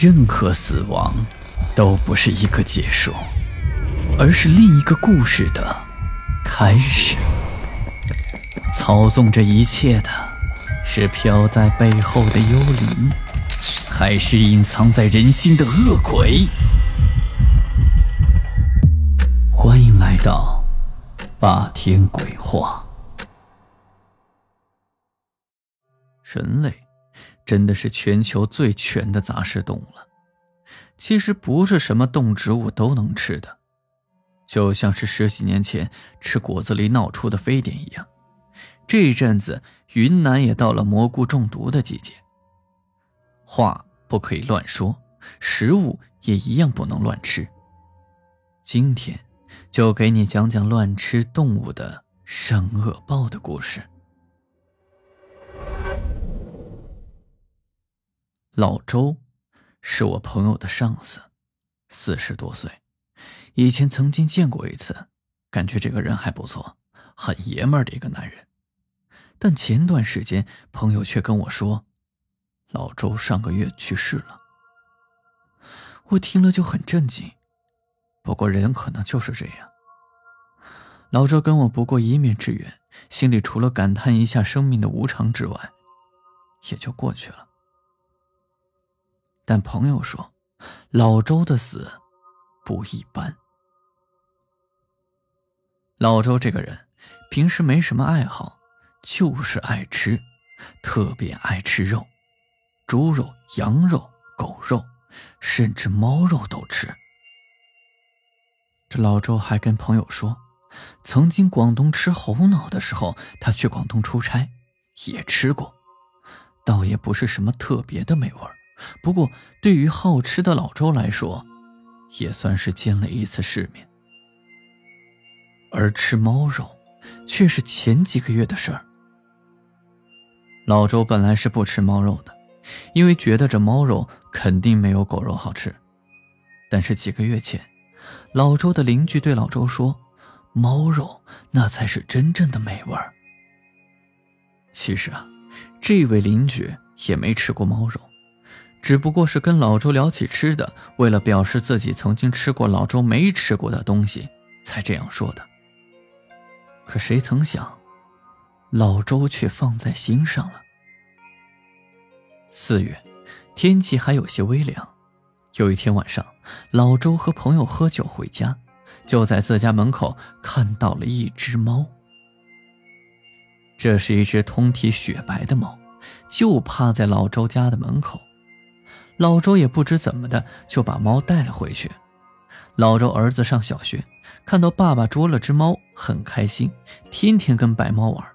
任何死亡都不是一个结束，而是另一个故事的开始。操纵这一切的是飘在背后的幽灵，还是隐藏在人心的恶鬼？欢迎来到霸天鬼话。人类。真的是全球最全的杂食动物了。其实不是什么动植物都能吃的，就像是十几年前吃果子狸闹出的非典一样。这一阵子云南也到了蘑菇中毒的季节。话不可以乱说，食物也一样不能乱吃。今天就给你讲讲乱吃动物的善恶报的故事。老周是我朋友的上司，四十多岁，以前曾经见过一次，感觉这个人还不错，很爷们的一个男人。但前段时间，朋友却跟我说，老周上个月去世了。我听了就很震惊，不过人可能就是这样。老周跟我不过一面之缘，心里除了感叹一下生命的无常之外，也就过去了。但朋友说，老周的死不一般。老周这个人平时没什么爱好，就是爱吃，特别爱吃肉，猪肉、羊肉、狗肉，甚至猫肉都吃。这老周还跟朋友说，曾经广东吃猴脑的时候，他去广东出差，也吃过，倒也不是什么特别的美味儿。不过，对于好吃的老周来说，也算是见了一次世面。而吃猫肉，却是前几个月的事儿。老周本来是不吃猫肉的，因为觉得这猫肉肯定没有狗肉好吃。但是几个月前，老周的邻居对老周说：“猫肉那才是真正的美味儿。”其实啊，这位邻居也没吃过猫肉。只不过是跟老周聊起吃的，为了表示自己曾经吃过老周没吃过的东西，才这样说的。可谁曾想，老周却放在心上了。四月，天气还有些微凉。有一天晚上，老周和朋友喝酒回家，就在自家门口看到了一只猫。这是一只通体雪白的猫，就趴在老周家的门口。老周也不知怎么的，就把猫带了回去。老周儿子上小学，看到爸爸捉了只猫，很开心，天天跟白猫玩。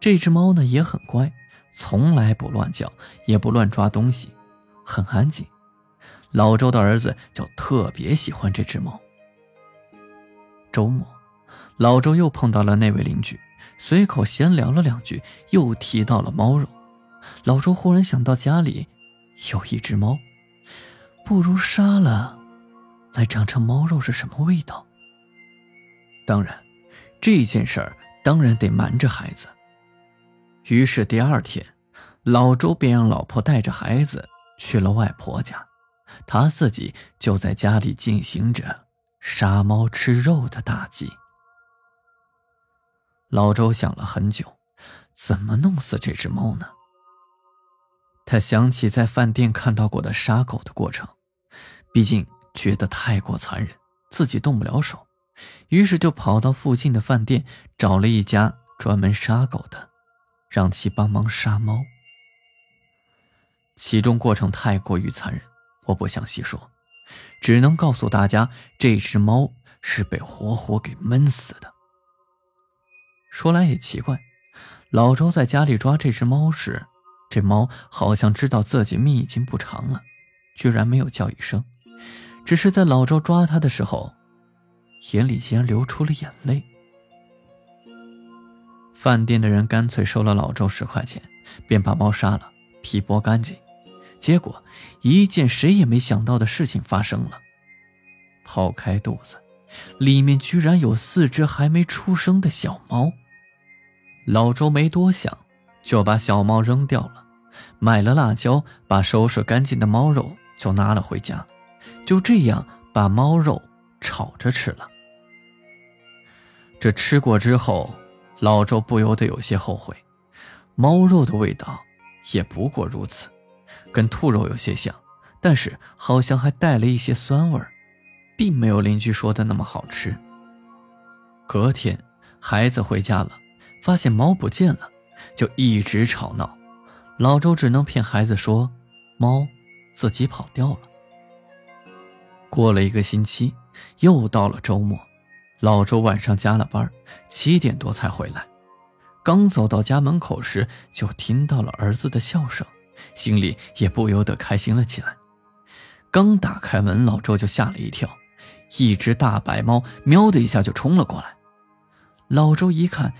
这只猫呢也很乖，从来不乱叫，也不乱抓东西，很安静。老周的儿子就特别喜欢这只猫。周末，老周又碰到了那位邻居，随口闲聊了两句，又提到了猫肉。老周忽然想到家里。有一只猫，不如杀了，来尝尝猫肉是什么味道。当然，这件事儿当然得瞒着孩子。于是第二天，老周便让老婆带着孩子去了外婆家，他自己就在家里进行着杀猫吃肉的大计。老周想了很久，怎么弄死这只猫呢？他想起在饭店看到过的杀狗的过程，毕竟觉得太过残忍，自己动不了手，于是就跑到附近的饭店找了一家专门杀狗的，让其帮忙杀猫。其中过程太过于残忍，我不想细说，只能告诉大家，这只猫是被活活给闷死的。说来也奇怪，老周在家里抓这只猫时。这猫好像知道自己命已经不长了，居然没有叫一声，只是在老周抓它的时候，眼里竟然流出了眼泪。饭店的人干脆收了老周十块钱，便把猫杀了，皮剥干净。结果，一件谁也没想到的事情发生了：剖开肚子，里面居然有四只还没出生的小猫。老周没多想。就把小猫扔掉了，买了辣椒，把收拾干净的猫肉就拿了回家，就这样把猫肉炒着吃了。这吃过之后，老周不由得有些后悔，猫肉的味道也不过如此，跟兔肉有些像，但是好像还带了一些酸味儿，并没有邻居说的那么好吃。隔天，孩子回家了，发现猫不见了，就一直吵闹。老周只能骗孩子说，猫自己跑掉了。过了一个星期，又到了周末，老周晚上加了班，七点多才回来。刚走到家门口时，就听到了儿子的笑声，心里也不由得开心了起来。刚打开门，老周就吓了一跳，一只大白猫喵的一下就冲了过来。老周一看，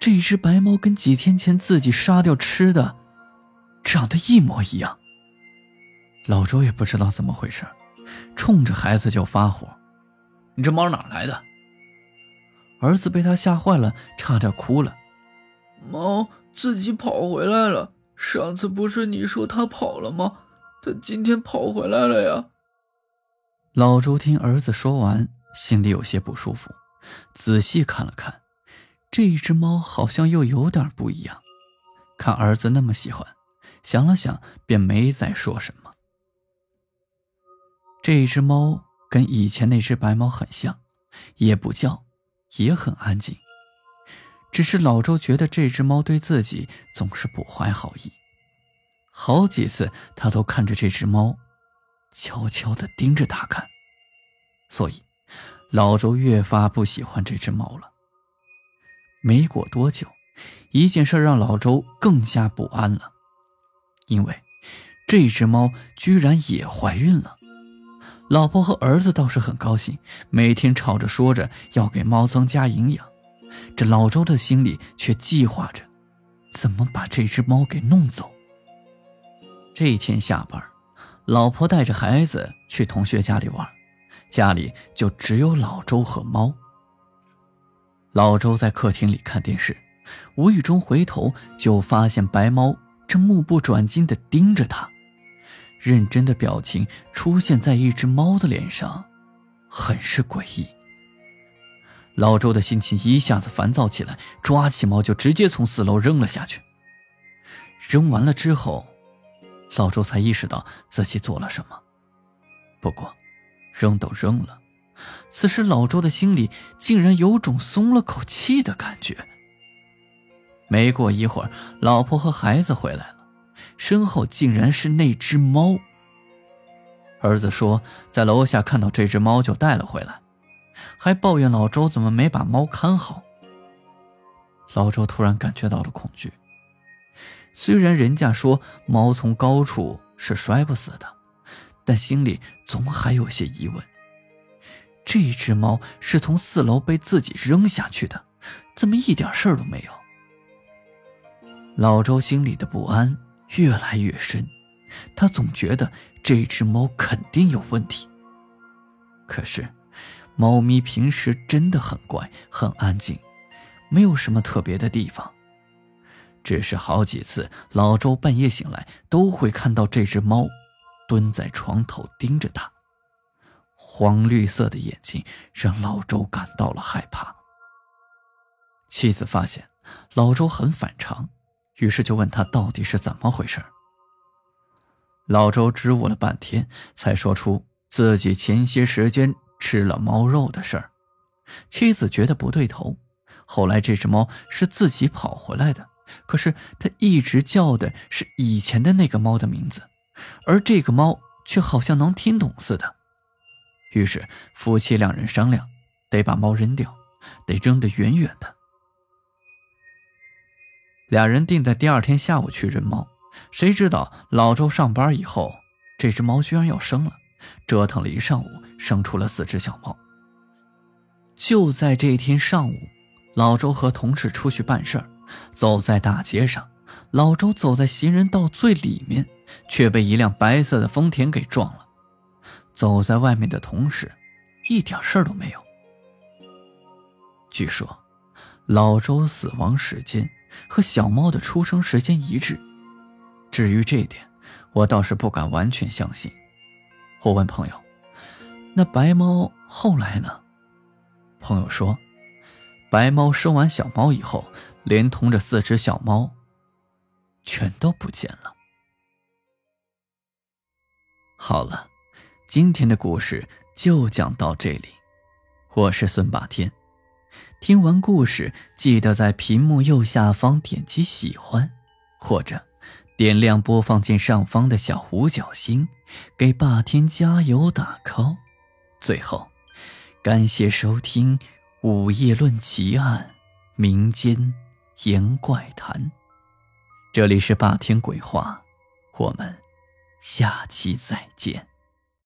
这只白猫跟几天前自己杀掉吃的，长得一模一样。老周也不知道怎么回事，冲着孩子就发火：“你这猫哪来的？”儿子被他吓坏了，差点哭了：“猫自己跑回来了，上次不是你说它跑了吗？它今天跑回来了呀。”老周听儿子说完，心里有些不舒服。仔细看了看，这只猫好像又有点不一样。看儿子那么喜欢，想了想，便没再说什么。这只猫跟以前那只白猫很像，也不叫，也很安静。只是老周觉得这只猫对自己总是不怀好意，好几次他都看着这只猫，悄悄地盯着它看，所以。老周越发不喜欢这只猫了。没过多久，一件事让老周更加不安了，因为这只猫居然也怀孕了。老婆和儿子倒是很高兴，每天吵着说着要给猫增加营养。这老周的心里却计划着怎么把这只猫给弄走。这天下班，老婆带着孩子去同学家里玩。家里就只有老周和猫。老周在客厅里看电视，无意中回头就发现白猫正目不转睛地盯着他，认真的表情出现在一只猫的脸上，很是诡异。老周的心情一下子烦躁起来，抓起猫就直接从四楼扔了下去。扔完了之后，老周才意识到自己做了什么。不过。扔都扔了，此时老周的心里竟然有种松了口气的感觉。没过一会儿，老婆和孩子回来了，身后竟然是那只猫。儿子说在楼下看到这只猫就带了回来，还抱怨老周怎么没把猫看好。老周突然感觉到了恐惧，虽然人家说猫从高处是摔不死的。但心里总还有些疑问：这只猫是从四楼被自己扔下去的，怎么一点事儿都没有？老周心里的不安越来越深，他总觉得这只猫肯定有问题。可是，猫咪平时真的很乖，很安静，没有什么特别的地方。只是好几次，老周半夜醒来都会看到这只猫。蹲在床头盯着他，黄绿色的眼睛让老周感到了害怕。妻子发现老周很反常，于是就问他到底是怎么回事。老周支吾了半天，才说出自己前些时间吃了猫肉的事儿。妻子觉得不对头，后来这只猫是自己跑回来的，可是它一直叫的是以前的那个猫的名字。而这个猫却好像能听懂似的，于是夫妻两人商量，得把猫扔掉，得扔得远远的。俩人定在第二天下午去认猫，谁知道老周上班以后，这只猫居然要生了，折腾了一上午，生出了四只小猫。就在这天上午，老周和同事出去办事儿，走在大街上。老周走在行人道最里面，却被一辆白色的丰田给撞了。走在外面的同事，一点事儿都没有。据说，老周死亡时间和小猫的出生时间一致。至于这一点，我倒是不敢完全相信，我问朋友：“那白猫后来呢？”朋友说：“白猫生完小猫以后，连同着四只小猫，全都不见了。”好了，今天的故事就讲到这里。我是孙霸天。听完故事，记得在屏幕右下方点击喜欢，或者点亮播放键上方的小五角星，给霸天加油打 call。最后，感谢收听《午夜论奇案》民间言怪谈。这里是霸天鬼话，我们下期再见。